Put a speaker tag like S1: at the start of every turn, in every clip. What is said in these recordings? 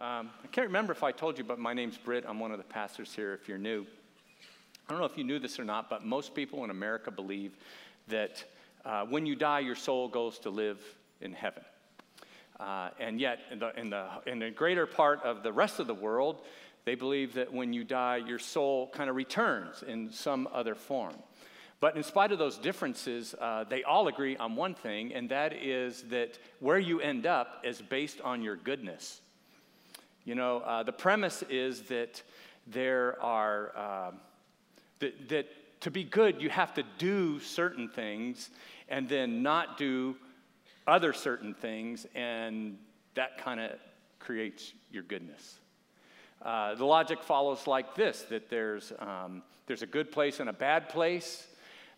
S1: Um, I can't remember if I told you, but my name's Britt. I'm one of the pastors here if you're new. I don't know if you knew this or not, but most people in America believe that uh, when you die, your soul goes to live in heaven. Uh, and yet, in the, in, the, in the greater part of the rest of the world, they believe that when you die, your soul kind of returns in some other form. But in spite of those differences, uh, they all agree on one thing, and that is that where you end up is based on your goodness. You know, uh, the premise is that there are, uh, that, that to be good, you have to do certain things and then not do other certain things, and that kind of creates your goodness. Uh, the logic follows like this that there's, um, there's a good place and a bad place,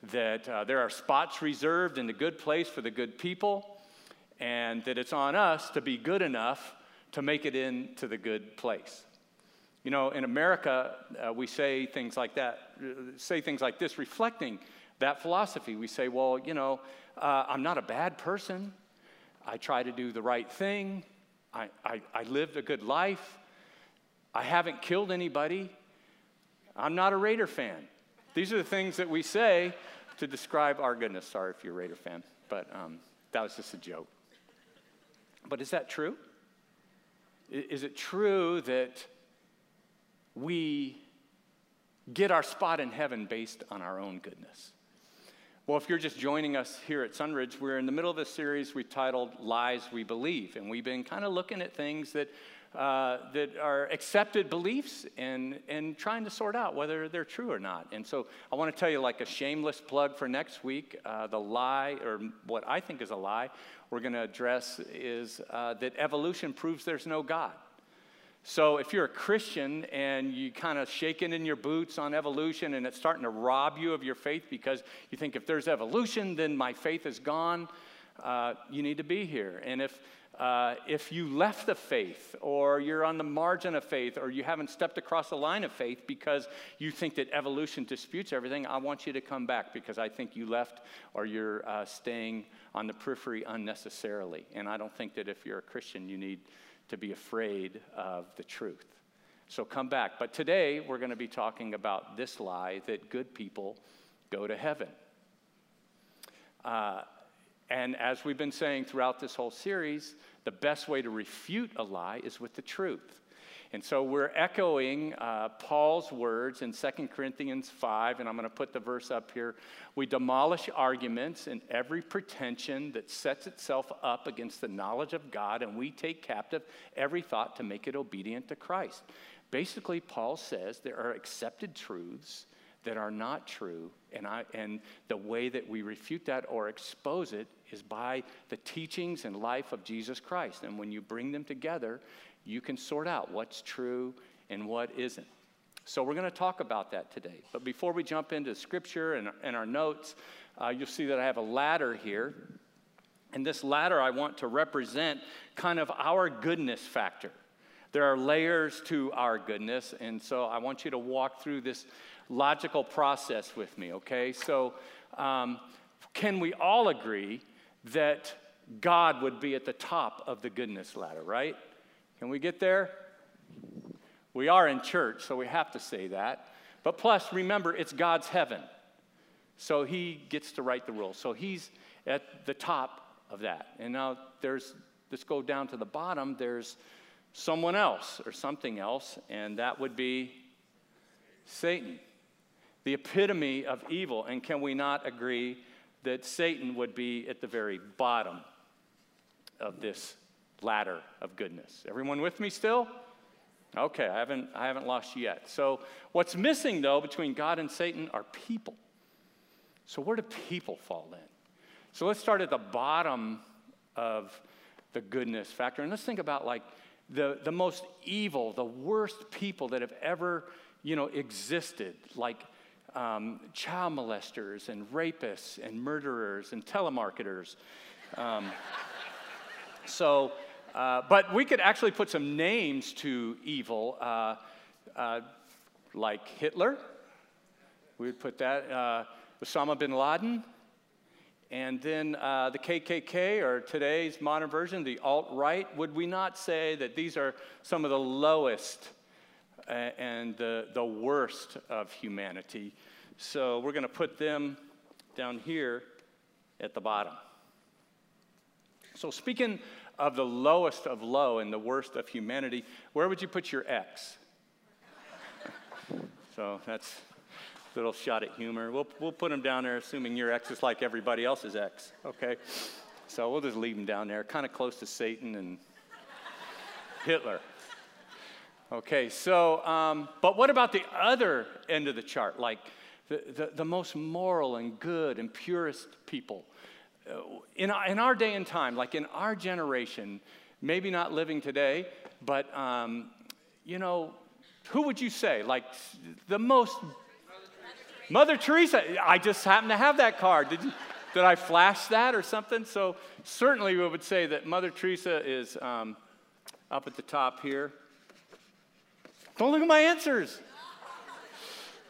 S1: that uh, there are spots reserved in the good place for the good people, and that it's on us to be good enough to make it into the good place. You know, in America, uh, we say things like that, say things like this, reflecting that philosophy. We say, well, you know, uh, I'm not a bad person. I try to do the right thing. I, I, I lived a good life. I haven't killed anybody. I'm not a Raider fan. These are the things that we say to describe our goodness. Sorry if you're a Raider fan, but um, that was just a joke. But is that true? Is it true that we get our spot in heaven based on our own goodness? Well, if you're just joining us here at Sunridge, we're in the middle of a series we've titled Lies We Believe. And we've been kind of looking at things that, uh, that are accepted beliefs and, and trying to sort out whether they're true or not. And so I want to tell you, like a shameless plug for next week, uh, the lie, or what I think is a lie, we're going to address is uh, that evolution proves there's no God. So if you're a Christian and you kind of shaking in your boots on evolution and it's starting to rob you of your faith because you think if there's evolution, then my faith is gone, uh, you need to be here. And if uh, if you left the faith or you're on the margin of faith or you haven't stepped across the line of faith because you think that evolution disputes everything, I want you to come back because I think you left or you're uh, staying on the periphery unnecessarily. And I don't think that if you're a Christian, you need to be afraid of the truth. So come back. But today, we're going to be talking about this lie that good people go to heaven. Uh, and as we've been saying throughout this whole series, the best way to refute a lie is with the truth. And so we're echoing uh, Paul's words in 2 Corinthians 5, and I'm going to put the verse up here. We demolish arguments and every pretension that sets itself up against the knowledge of God, and we take captive every thought to make it obedient to Christ. Basically, Paul says there are accepted truths that are not true, and, I, and the way that we refute that or expose it is by the teachings and life of Jesus Christ. And when you bring them together, you can sort out what's true and what isn't. So, we're going to talk about that today. But before we jump into scripture and, and our notes, uh, you'll see that I have a ladder here. And this ladder, I want to represent kind of our goodness factor. There are layers to our goodness. And so, I want you to walk through this logical process with me, okay? So, um, can we all agree that God would be at the top of the goodness ladder, right? Can we get there? We are in church, so we have to say that. But plus, remember, it's God's heaven. So he gets to write the rules. So he's at the top of that. And now there's, let's go down to the bottom, there's someone else or something else, and that would be Satan, the epitome of evil. And can we not agree that Satan would be at the very bottom of this ladder of goodness. Everyone with me still? Okay, I haven't, I haven't lost you yet. So, what's missing though between God and Satan are people. So, where do people fall in? So, let's start at the bottom of the goodness factor. And let's think about like the, the most evil, the worst people that have ever, you know, existed, like um, child molesters and rapists and murderers and telemarketers. Um, so, uh, but we could actually put some names to evil, uh, uh, like Hitler. We would put that, uh, Osama bin Laden, And then uh, the KKK, or today's modern version, the alt right, would we not say that these are some of the lowest and the, the worst of humanity? So we're going to put them down here at the bottom. So, speaking of the lowest of low and the worst of humanity, where would you put your ex? so that's a little shot at humor. We'll, we'll put them down there, assuming your ex is like everybody else's ex, okay? So we'll just leave them down there, kind of close to Satan and Hitler. Okay, so, um, but what about the other end of the chart? Like the, the, the most moral and good and purest people? in, in our day and time, like in our generation, maybe not living today, but, um, you know, who would you say? Like the most. Mother Teresa. I just happen to have that card. Did, did I flash that or something? So certainly we would say that Mother Teresa is um, up at the top here. Don't look at my answers.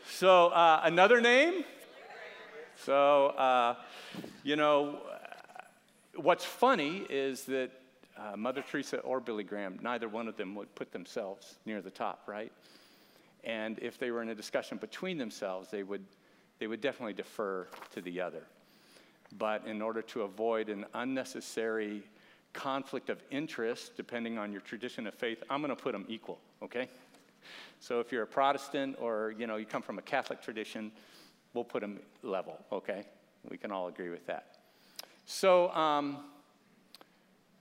S1: So uh, another name. So uh, you know, what's funny is that uh, Mother Teresa or Billy Graham, neither one of them would put themselves near the top, right? And if they were in a discussion between themselves, they would, they would definitely defer to the other. But in order to avoid an unnecessary conflict of interest, depending on your tradition of faith, I'm going to put them equal, okay? So if you're a Protestant or, you know, you come from a Catholic tradition, we'll put them level, okay? We can all agree with that. So, um,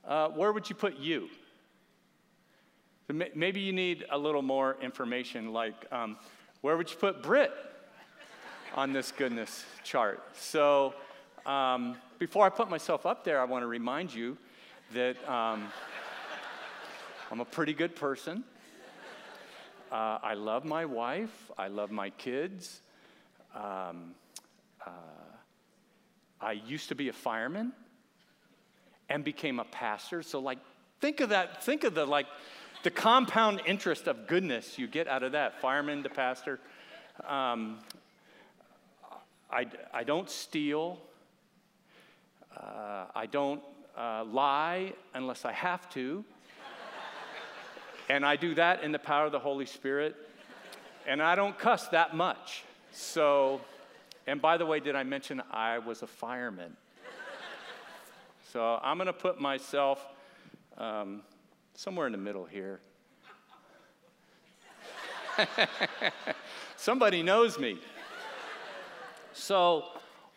S1: uh, where would you put you? Maybe you need a little more information, like um, where would you put Britt on this goodness chart? So, um, before I put myself up there, I want to remind you that um, I'm a pretty good person. Uh, I love my wife. I love my kids. Um, uh, I used to be a fireman and became a pastor. So, like, think of that, think of the, like, the compound interest of goodness you get out of that fireman to pastor. Um, I, I don't steal. Uh, I don't uh, lie unless I have to. And I do that in the power of the Holy Spirit. And I don't cuss that much. So, and by the way, did I mention I was a fireman? so I'm going to put myself um, somewhere in the middle here. Somebody knows me. So,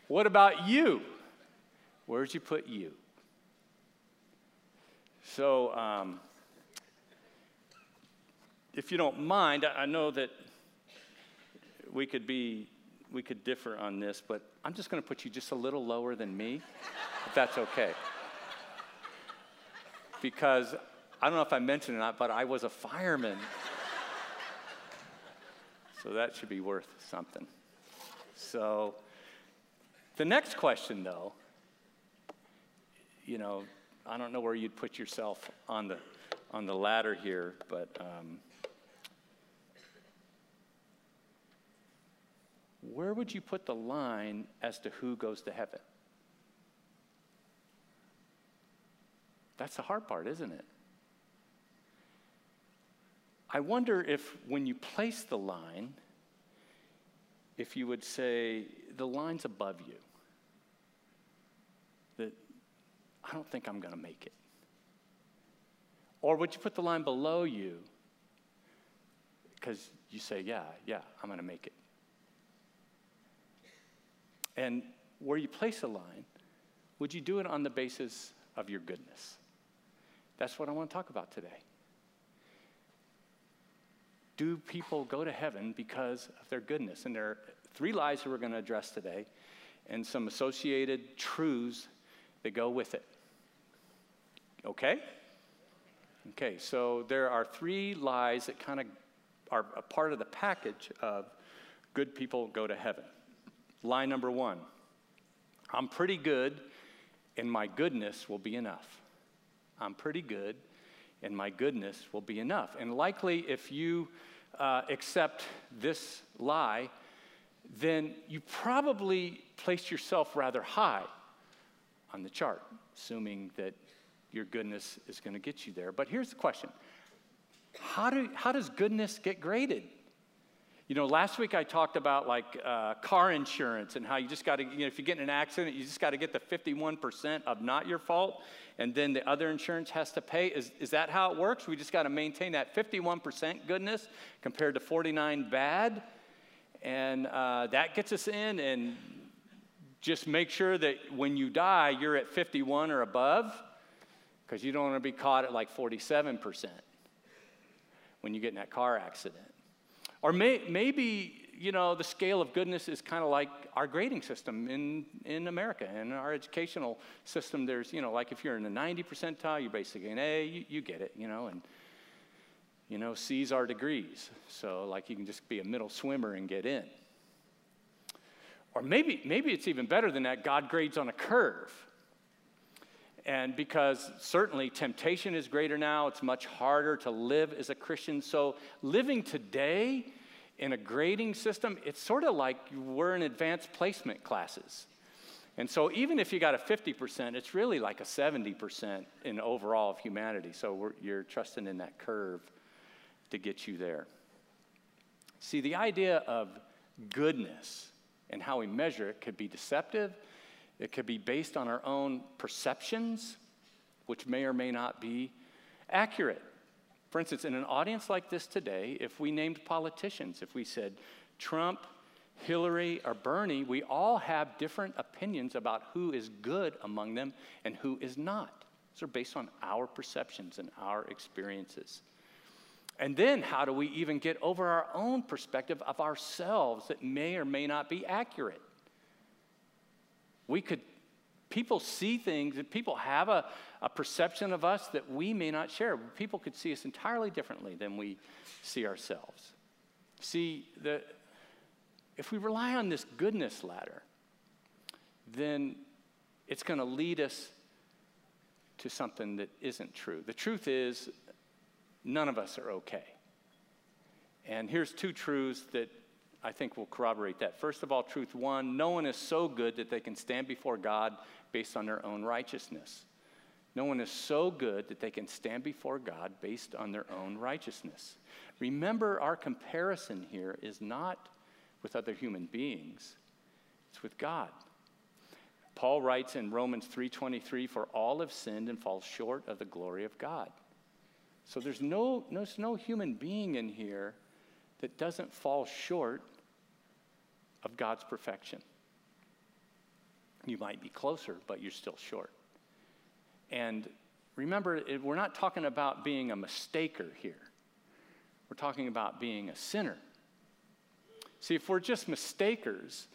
S1: what about you? Where'd you put you? So, um, if you don't mind, I know that we could be we could differ on this, but I'm just going to put you just a little lower than me, if that's okay. Because I don't know if I mentioned it or not, but I was a fireman. so that should be worth something. So the next question, though, you know, I don't know where you'd put yourself on the on the ladder here, but um, where would you put the line as to who goes to heaven? That's the hard part, isn't it? I wonder if when you place the line, if you would say, the line's above you, that I don't think I'm going to make it. Or would you put the line below you because you say, yeah, yeah, I'm going to make it. And where you place a line, would you do it on the basis of your goodness? That's what I want to talk about today. Do people go to heaven because of their goodness? And there are three lies that we're going to address today and some associated truths that go with it. Okay? Okay, so there are three lies that kind of are a part of the package of good people go to heaven. Lie number one I'm pretty good, and my goodness will be enough. I'm pretty good, and my goodness will be enough. And likely, if you uh, accept this lie, then you probably placed yourself rather high on the chart, assuming that your goodness is going to get you there. But here's the question how, do, how does goodness get graded? You know, last week I talked about like uh, car insurance and how you just got to, you know, if you get in an accident, you just got to get the 51% of not your fault, and then the other insurance has to pay. Is, is that how it works? We just got to maintain that 51% goodness compared to 49 bad, and uh, that gets us in. And just make sure that when you die, you're at 51 or above, because you don't want to be caught at like 47% when you get in that car accident. Or may, maybe, you know, the scale of goodness is kind of like our grading system in, in America. In our educational system, there's, you know, like if you're in the 90 percentile, you're basically an A, you, you get it, you know, and, you know, C's are degrees. So, like, you can just be a middle swimmer and get in. Or maybe, maybe it's even better than that. God grades on a curve. And because certainly temptation is greater now, it's much harder to live as a Christian. So, living today in a grading system, it's sort of like we're in advanced placement classes. And so, even if you got a 50%, it's really like a 70% in overall of humanity. So, you're trusting in that curve to get you there. See, the idea of goodness and how we measure it could be deceptive it could be based on our own perceptions, which may or may not be accurate. For instance, in an audience like this today, if we named politicians, if we said Trump, Hillary, or Bernie, we all have different opinions about who is good among them and who is not. Those are based on our perceptions and our experiences. And then, how do we even get over our own perspective of ourselves that may or may not be accurate? We could, people see things, people have a, a perception of us that we may not share. People could see us entirely differently than we see ourselves. See, the, if we rely on this goodness ladder, then it's going to lead us to something that isn't true. The truth is, none of us are okay. And here's two truths that I think will corroborate that. First of all, truth one no one is so good that they can stand before God based on their own righteousness. No one is so good that they can stand before God based on their own righteousness. Remember, our comparison here is not with other human beings, it's with God. Paul writes in Romans 3:23 for all have sinned and fall short of the glory of God. So there's no, no, there's no human being in here that doesn't fall short of God's perfection. You might be closer, but you're still short. And remember, we're not talking about being a mistaker here. We're talking about being a sinner. See, if we're just mistakers,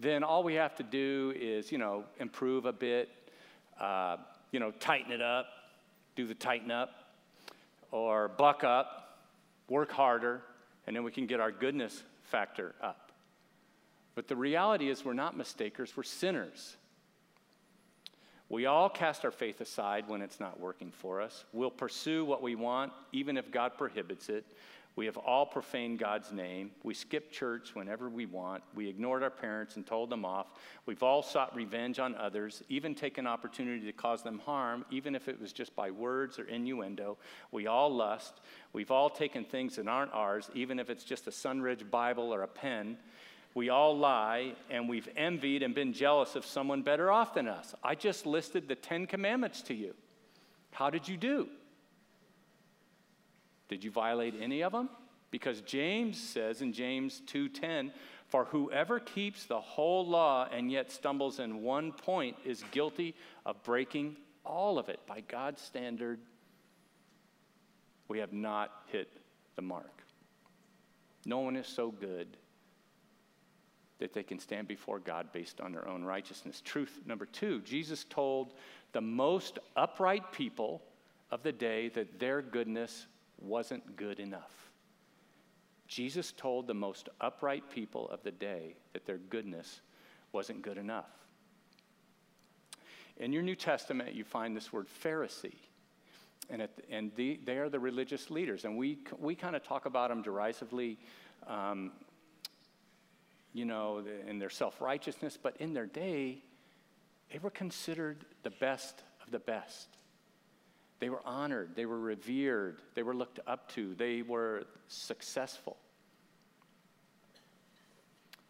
S1: then all we have to do is, you know, improve a bit, uh, you know, tighten it up, do the tighten up, or buck up, work harder, and then we can get our goodness factor up. But the reality is, we're not mistakers, we're sinners. We all cast our faith aside when it's not working for us. We'll pursue what we want, even if God prohibits it. We have all profaned God's name. We skip church whenever we want. We ignored our parents and told them off. We've all sought revenge on others, even taken opportunity to cause them harm, even if it was just by words or innuendo. We all lust. We've all taken things that aren't ours, even if it's just a Sunridge Bible or a pen. We all lie, and we've envied and been jealous of someone better off than us. I just listed the Ten Commandments to you. How did you do? Did you violate any of them? Because James says in James 2:10, "For whoever keeps the whole law and yet stumbles in one point is guilty of breaking all of it. By God's standard, we have not hit the mark. No one is so good that they can stand before God based on their own righteousness. Truth number two Jesus told the most upright people of the day that their goodness wasn't good enough. Jesus told the most upright people of the day that their goodness wasn't good enough. In your New Testament, you find this word Pharisee. And, it, and the, they are the religious leaders. And we, we kind of talk about them derisively um, you know, in their self righteousness, but in their day, they were considered the best of the best. They were honored, they were revered, they were looked up to, they were successful.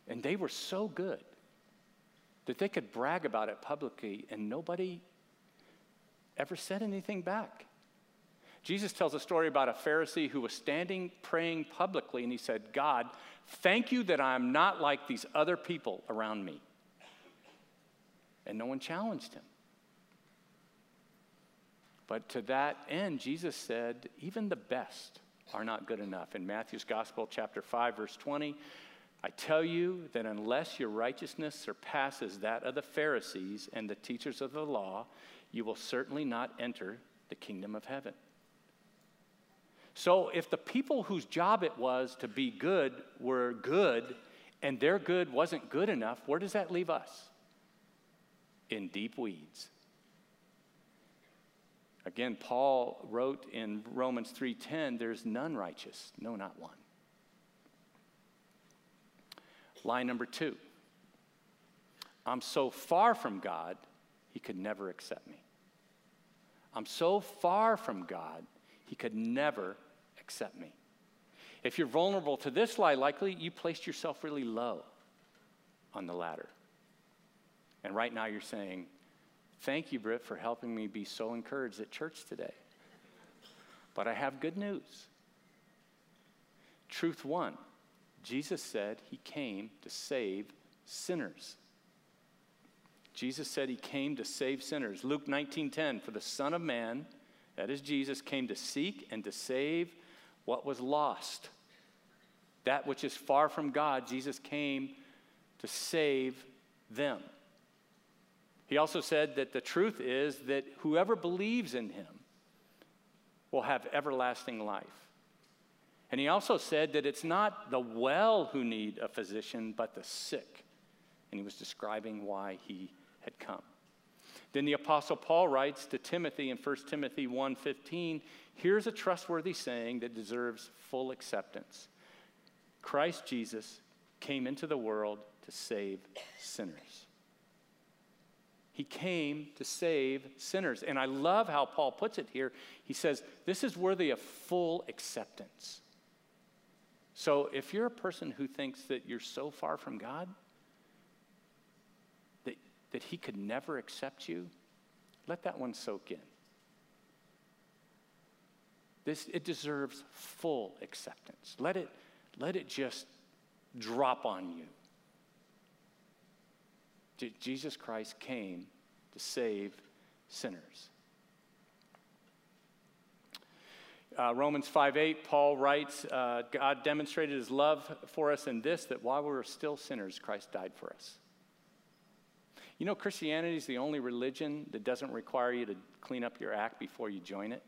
S1: And they were so good that they could brag about it publicly and nobody ever said anything back. Jesus tells a story about a Pharisee who was standing praying publicly and he said, God, thank you that I'm not like these other people around me. And no one challenged him. But to that end, Jesus said, even the best are not good enough. In Matthew's Gospel, chapter 5, verse 20, I tell you that unless your righteousness surpasses that of the Pharisees and the teachers of the law, you will certainly not enter the kingdom of heaven. So, if the people whose job it was to be good were good and their good wasn't good enough, where does that leave us? In deep weeds. Again, Paul wrote in Romans 3:10, there's none righteous, no not one. Line number 2. I'm so far from God, he could never accept me. I'm so far from God, he could never accept me. If you're vulnerable to this lie, likely you placed yourself really low on the ladder. And right now you're saying, Thank you, Britt, for helping me be so encouraged at church today. But I have good news. Truth one Jesus said he came to save sinners. Jesus said he came to save sinners. Luke 19:10 for the son of man that is Jesus came to seek and to save what was lost. That which is far from God, Jesus came to save them. He also said that the truth is that whoever believes in him will have everlasting life. And he also said that it's not the well who need a physician, but the sick. And he was describing why he had come. Then the apostle Paul writes to Timothy in 1 Timothy 1:15, here's a trustworthy saying that deserves full acceptance. Christ Jesus came into the world to save sinners. He came to save sinners. And I love how Paul puts it here. He says, This is worthy of full acceptance. So if you're a person who thinks that you're so far from God, that, that He could never accept you, let that one soak in. This, it deserves full acceptance. Let it, let it just drop on you. Jesus Christ came to save sinners. Uh, Romans 5 8, Paul writes, uh, God demonstrated his love for us in this, that while we were still sinners, Christ died for us. You know, Christianity is the only religion that doesn't require you to clean up your act before you join it.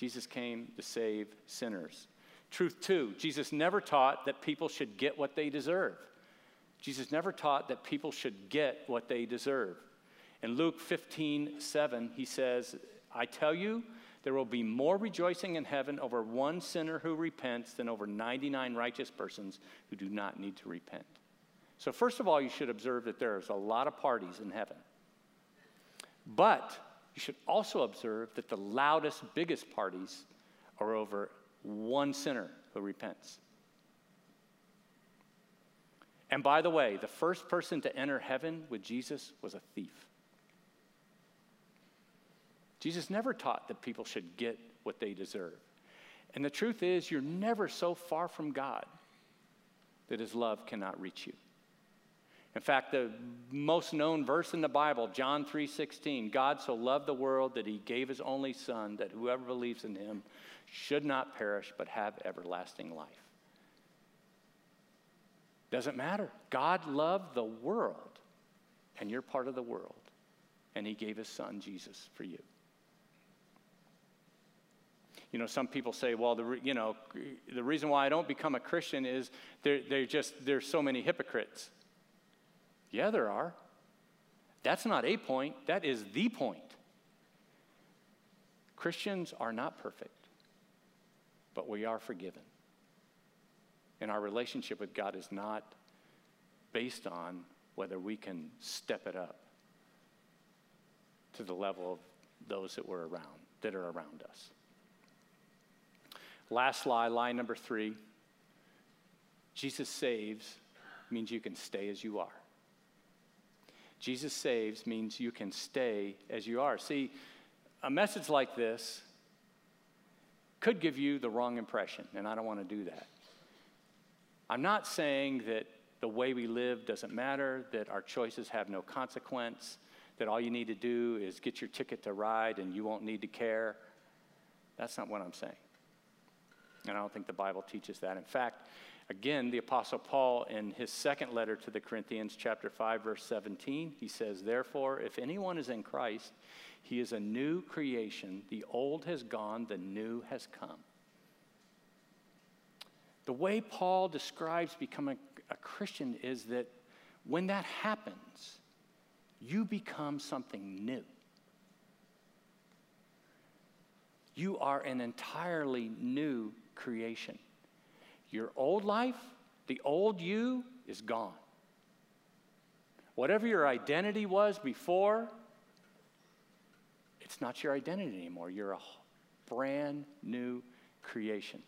S1: Jesus came to save sinners. Truth two, Jesus never taught that people should get what they deserve. Jesus never taught that people should get what they deserve. In Luke 15, 7, he says, I tell you, there will be more rejoicing in heaven over one sinner who repents than over 99 righteous persons who do not need to repent. So, first of all, you should observe that there's a lot of parties in heaven. But you should also observe that the loudest, biggest parties are over one sinner who repents. And by the way, the first person to enter heaven with Jesus was a thief. Jesus never taught that people should get what they deserve. And the truth is, you're never so far from God that his love cannot reach you. In fact, the most known verse in the Bible, John 3:16, God so loved the world that he gave his only son that whoever believes in him should not perish but have everlasting life. Doesn't matter. God loved the world, and you're part of the world. And He gave His Son, Jesus, for you. You know, some people say, well, the, you know, the reason why I don't become a Christian is there, they're just, there's so many hypocrites. Yeah, there are. That's not a point, that is the point. Christians are not perfect, but we are forgiven. And our relationship with God is not based on whether we can step it up to the level of those that were around, that are around us. Last lie, lie number three Jesus saves means you can stay as you are. Jesus saves means you can stay as you are. See, a message like this could give you the wrong impression, and I don't want to do that. I'm not saying that the way we live doesn't matter, that our choices have no consequence, that all you need to do is get your ticket to ride and you won't need to care. That's not what I'm saying. And I don't think the Bible teaches that. In fact, again, the Apostle Paul, in his second letter to the Corinthians, chapter 5, verse 17, he says, Therefore, if anyone is in Christ, he is a new creation. The old has gone, the new has come. The way Paul describes becoming a Christian is that when that happens, you become something new. You are an entirely new creation. Your old life, the old you, is gone. Whatever your identity was before, it's not your identity anymore. You're a brand new creation.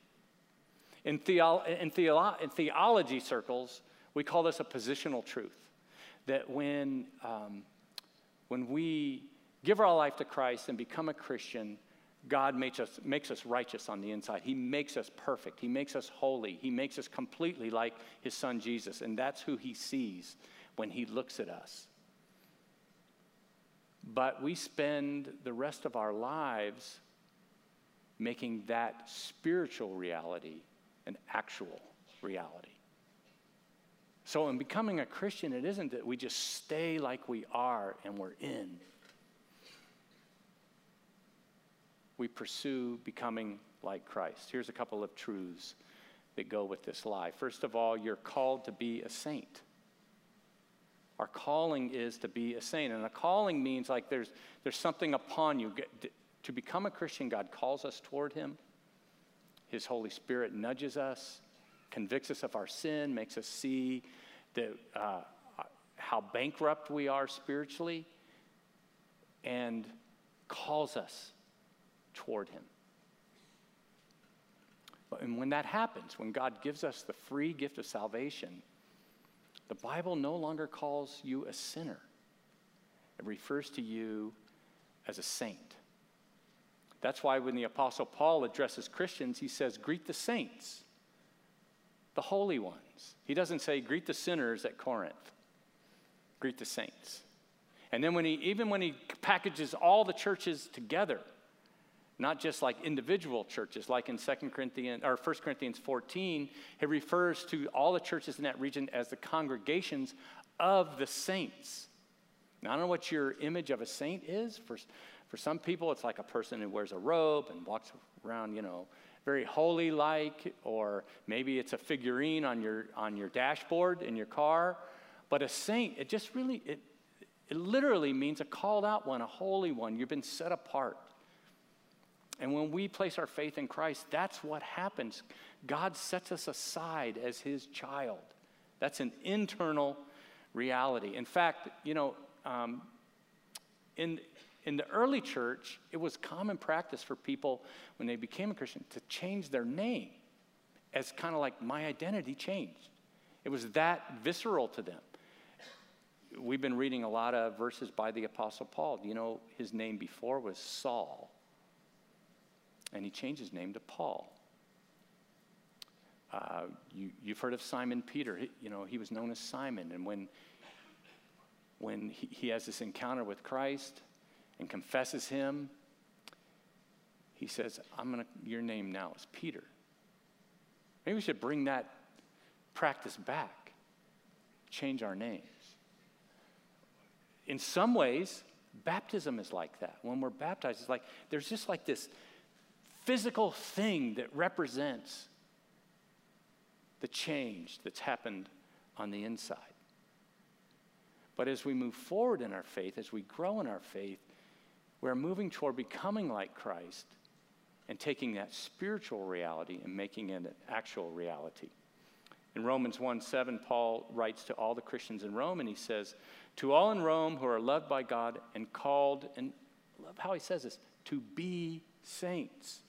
S1: In, theo- in, theo- in theology circles, we call this a positional truth. That when, um, when we give our life to Christ and become a Christian, God makes us, makes us righteous on the inside. He makes us perfect. He makes us holy. He makes us completely like His Son Jesus. And that's who He sees when He looks at us. But we spend the rest of our lives making that spiritual reality an actual reality. So, in becoming a Christian, it isn't that we just stay like we are and we're in. We pursue becoming like Christ. Here's a couple of truths that go with this lie. First of all, you're called to be a saint. Our calling is to be a saint. And a calling means like there's, there's something upon you. To become a Christian, God calls us toward Him. His Holy Spirit nudges us, convicts us of our sin, makes us see the, uh, how bankrupt we are spiritually, and calls us toward Him. And when that happens, when God gives us the free gift of salvation, the Bible no longer calls you a sinner. It refers to you as a saint. That's why when the Apostle Paul addresses Christians, he says, Greet the saints, the holy ones. He doesn't say, Greet the sinners at Corinth, greet the saints. And then when he, even when he packages all the churches together, not just like individual churches, like in 2 Corinthians or 1 Corinthians 14, it refers to all the churches in that region as the congregations of the saints. Now, I don't know what your image of a saint is. For, for some people, it's like a person who wears a robe and walks around, you know, very holy like, or maybe it's a figurine on your, on your dashboard in your car. But a saint, it just really, it, it literally means a called out one, a holy one. You've been set apart. And when we place our faith in Christ, that's what happens. God sets us aside as his child. That's an internal reality. In fact, you know, um, in, in the early church, it was common practice for people, when they became a Christian, to change their name as kind of like my identity changed. It was that visceral to them. We've been reading a lot of verses by the Apostle Paul. You know, his name before was Saul, and he changed his name to Paul. Uh, you, have heard of Simon Peter. He, you know, he was known as Simon, and when when he, he has this encounter with Christ, and confesses him, he says, I'm gonna, your name now is Peter. Maybe we should bring that practice back, change our names. In some ways, baptism is like that. When we're baptized, it's like there's just like this physical thing that represents the change that's happened on the inside. But as we move forward in our faith, as we grow in our faith, we're moving toward becoming like Christ and taking that spiritual reality and making it an actual reality. In Romans 1 7, Paul writes to all the Christians in Rome, and he says, To all in Rome who are loved by God and called, and love how he says this, to be saints.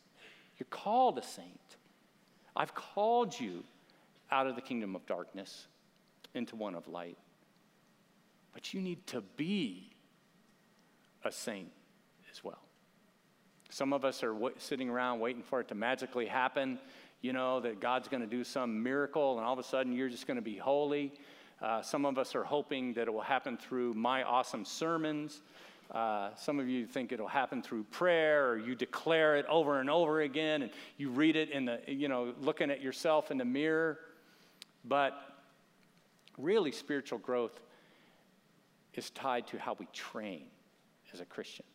S1: You're called a saint. I've called you out of the kingdom of darkness into one of light. But you need to be a saint as well. Some of us are w- sitting around waiting for it to magically happen, you know, that God's going to do some miracle and all of a sudden you're just going to be holy. Uh, some of us are hoping that it will happen through my awesome sermons. Uh, some of you think it'll happen through prayer, or you declare it over and over again, and you read it in the, you know, looking at yourself in the mirror. But really, spiritual growth is tied to how we train as a Christian.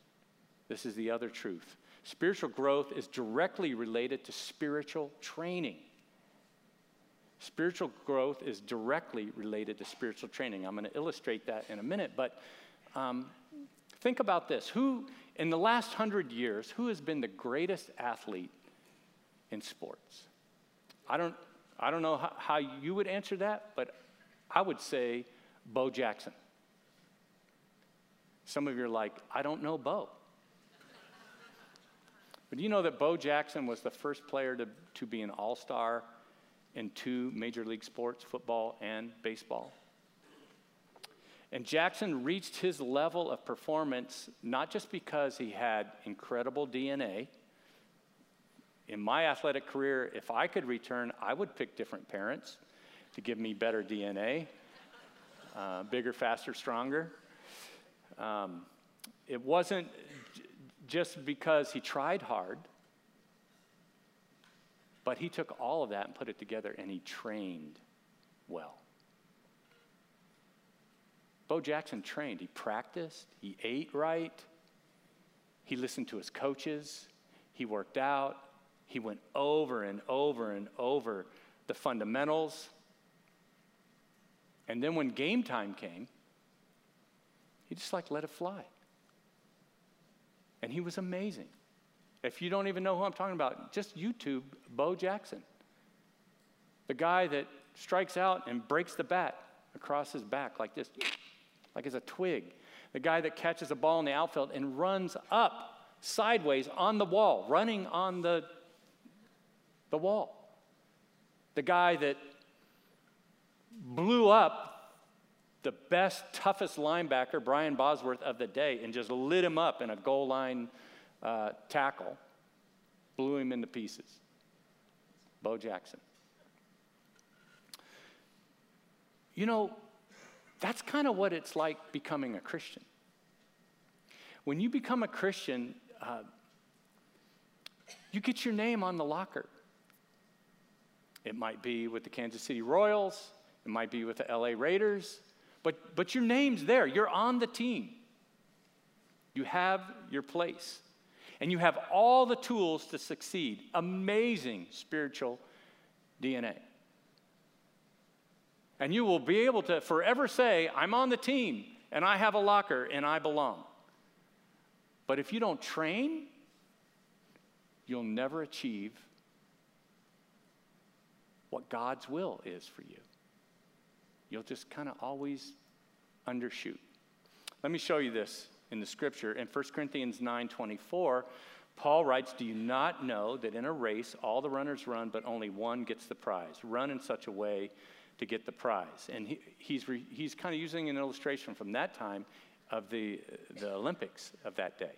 S1: This is the other truth. Spiritual growth is directly related to spiritual training. Spiritual growth is directly related to spiritual training. I'm going to illustrate that in a minute, but um, think about this. Who, in the last hundred years, who has been the greatest athlete in sports? I don't, I don't know how, how you would answer that, but I would say Bo Jackson. Some of you are like, I don't know Bo. but you know that Bo Jackson was the first player to, to be an all star in two major league sports, football and baseball? And Jackson reached his level of performance not just because he had incredible DNA. In my athletic career, if I could return, I would pick different parents to give me better DNA, uh, bigger, faster, stronger. Um, it wasn't j- just because he tried hard, but he took all of that and put it together and he trained well. Bo Jackson trained. He practiced, he ate right, he listened to his coaches, he worked out, he went over and over and over the fundamentals. And then when game time came, he just like let it fly. And he was amazing. If you don't even know who I'm talking about, just YouTube Bo Jackson. The guy that strikes out and breaks the bat across his back like this, like it's a twig. The guy that catches a ball in the outfield and runs up sideways on the wall, running on the, the wall. The guy that blew up the best, toughest linebacker, Brian Bosworth, of the day, and just lit him up in a goal line uh, tackle, blew him into pieces. Bo Jackson. You know, that's kind of what it's like becoming a Christian. When you become a Christian, uh, you get your name on the locker. It might be with the Kansas City Royals, it might be with the LA Raiders, but, but your name's there. You're on the team. You have your place. And you have all the tools to succeed. Amazing spiritual DNA. And you will be able to forever say, I'm on the team and I have a locker and I belong. But if you don't train, you'll never achieve what God's will is for you. You'll just kind of always undershoot. Let me show you this in the scripture. In 1 Corinthians 9 24, Paul writes, Do you not know that in a race all the runners run, but only one gets the prize? Run in such a way to get the prize. And he, he's, re, he's kind of using an illustration from that time of the, the Olympics of that day.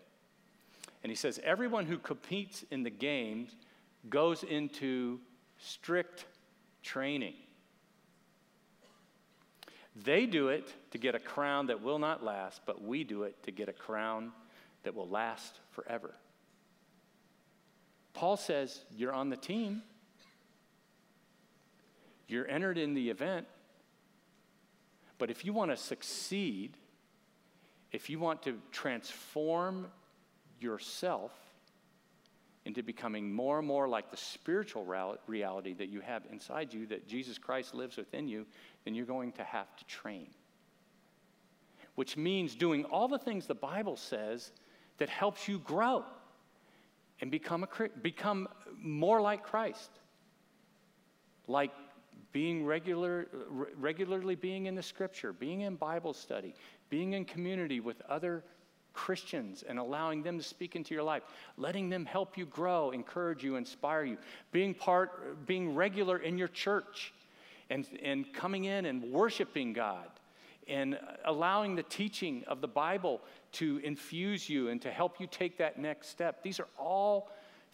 S1: And he says, Everyone who competes in the games goes into strict training. They do it to get a crown that will not last, but we do it to get a crown that will last forever. Paul says, You're on the team, you're entered in the event, but if you want to succeed, if you want to transform yourself into becoming more and more like the spiritual reality that you have inside you, that Jesus Christ lives within you, then you're going to have to train. Which means doing all the things the Bible says that helps you grow and become, a, become more like Christ. Like being regular, regularly being in the scripture, being in Bible study, being in community with other Christians and allowing them to speak into your life, letting them help you grow, encourage you, inspire you, being part, being regular in your church and, and coming in and worshiping God and allowing the teaching of the Bible to infuse you and to help you take that next step. These are all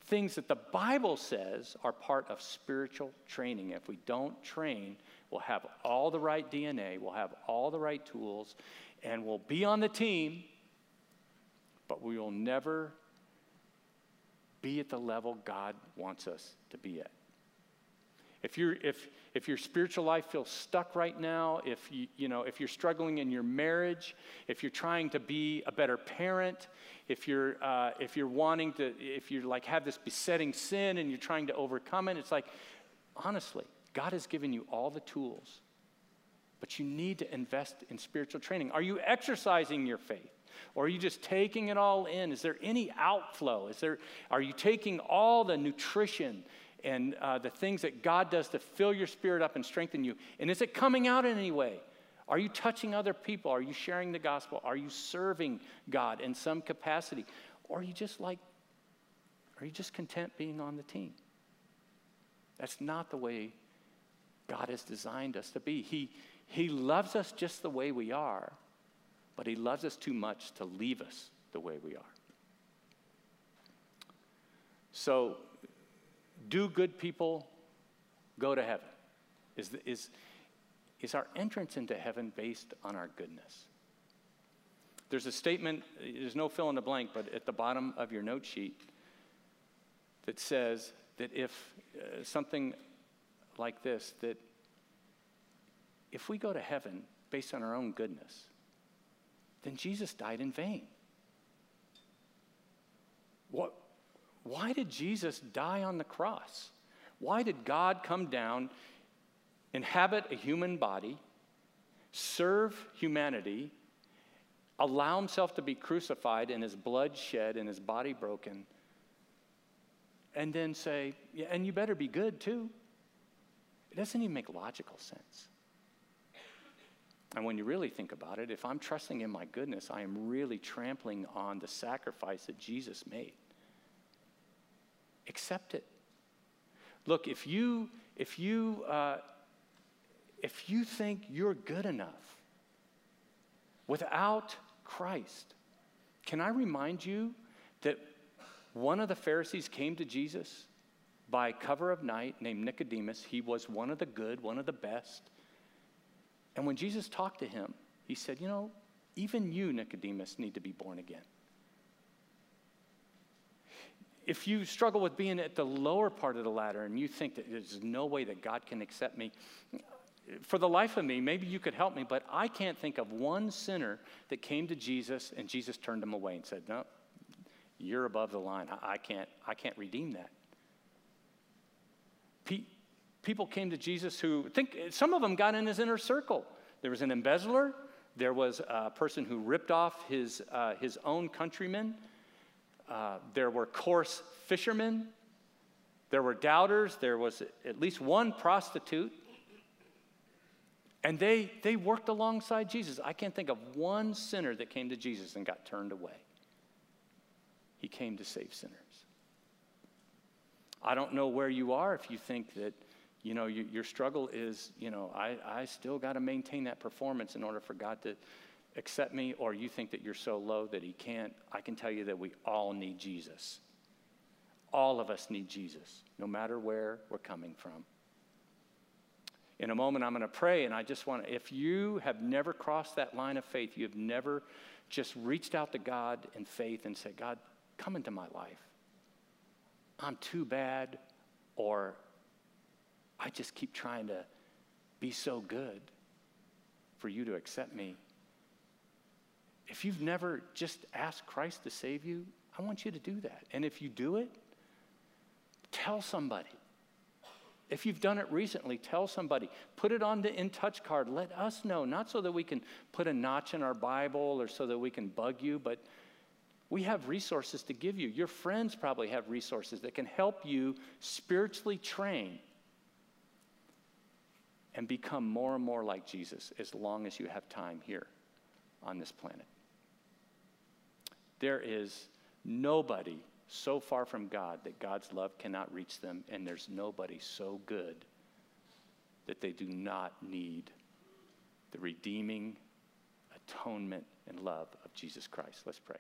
S1: things that the Bible says are part of spiritual training. If we don't train, we'll have all the right DNA, we'll have all the right tools, and we'll be on the team, but we will never be at the level God wants us to be at. If, you're, if, if your spiritual life feels stuck right now, if, you, you know, if you're struggling in your marriage, if you're trying to be a better parent, if you're, uh, if you're wanting to, if you like have this besetting sin and you're trying to overcome it, it's like, honestly, God has given you all the tools, but you need to invest in spiritual training. Are you exercising your faith? Or are you just taking it all in? Is there any outflow? Is there, are you taking all the nutrition and uh, the things that God does to fill your spirit up and strengthen you? And is it coming out in any way? Are you touching other people? Are you sharing the gospel? Are you serving God in some capacity? Or are you just like, are you just content being on the team? That's not the way God has designed us to be. He, he loves us just the way we are, but He loves us too much to leave us the way we are. So, do good people go to heaven? Is, is, is our entrance into heaven based on our goodness? There's a statement, there's no fill in the blank, but at the bottom of your note sheet that says that if uh, something like this, that if we go to heaven based on our own goodness, then Jesus died in vain. What, why did Jesus die on the cross? Why did God come down inhabit a human body, serve humanity, allow himself to be crucified and his blood shed and his body broken, and then say, yeah, and you better be good too. It doesn't even make logical sense. And when you really think about it, if I'm trusting in my goodness, I am really trampling on the sacrifice that Jesus made. Accept it. Look, if you if you uh, if you think you're good enough without Christ, can I remind you that one of the Pharisees came to Jesus by cover of night named Nicodemus. He was one of the good, one of the best. And when Jesus talked to him, he said, You know, even you, Nicodemus, need to be born again. If you struggle with being at the lower part of the ladder and you think that there's no way that God can accept me, for the life of me, maybe you could help me, but I can't think of one sinner that came to Jesus and Jesus turned him away and said, No, you're above the line. I, can't, I can't redeem that. Pe- people came to Jesus who think some of them got in his inner circle. There was an embezzler, there was a person who ripped off his, uh, his own countrymen, uh, there were coarse fishermen, there were doubters, there was at least one prostitute. And they, they worked alongside Jesus. I can't think of one sinner that came to Jesus and got turned away. He came to save sinners. I don't know where you are if you think that, you know, you, your struggle is, you know, I, I still got to maintain that performance in order for God to accept me, or you think that you're so low that He can't. I can tell you that we all need Jesus. All of us need Jesus, no matter where we're coming from. In a moment, I'm going to pray, and I just want to, if you have never crossed that line of faith, you have never just reached out to God in faith and said, God, come into my life. I'm too bad, or I just keep trying to be so good for you to accept me. If you've never just asked Christ to save you, I want you to do that. And if you do it, tell somebody. If you've done it recently, tell somebody. Put it on the in touch card. Let us know, not so that we can put a notch in our Bible or so that we can bug you, but we have resources to give you. Your friends probably have resources that can help you spiritually train and become more and more like Jesus as long as you have time here on this planet. There is nobody so far from God that God's love cannot reach them, and there's nobody so good that they do not need the redeeming atonement and love of Jesus Christ. Let's pray.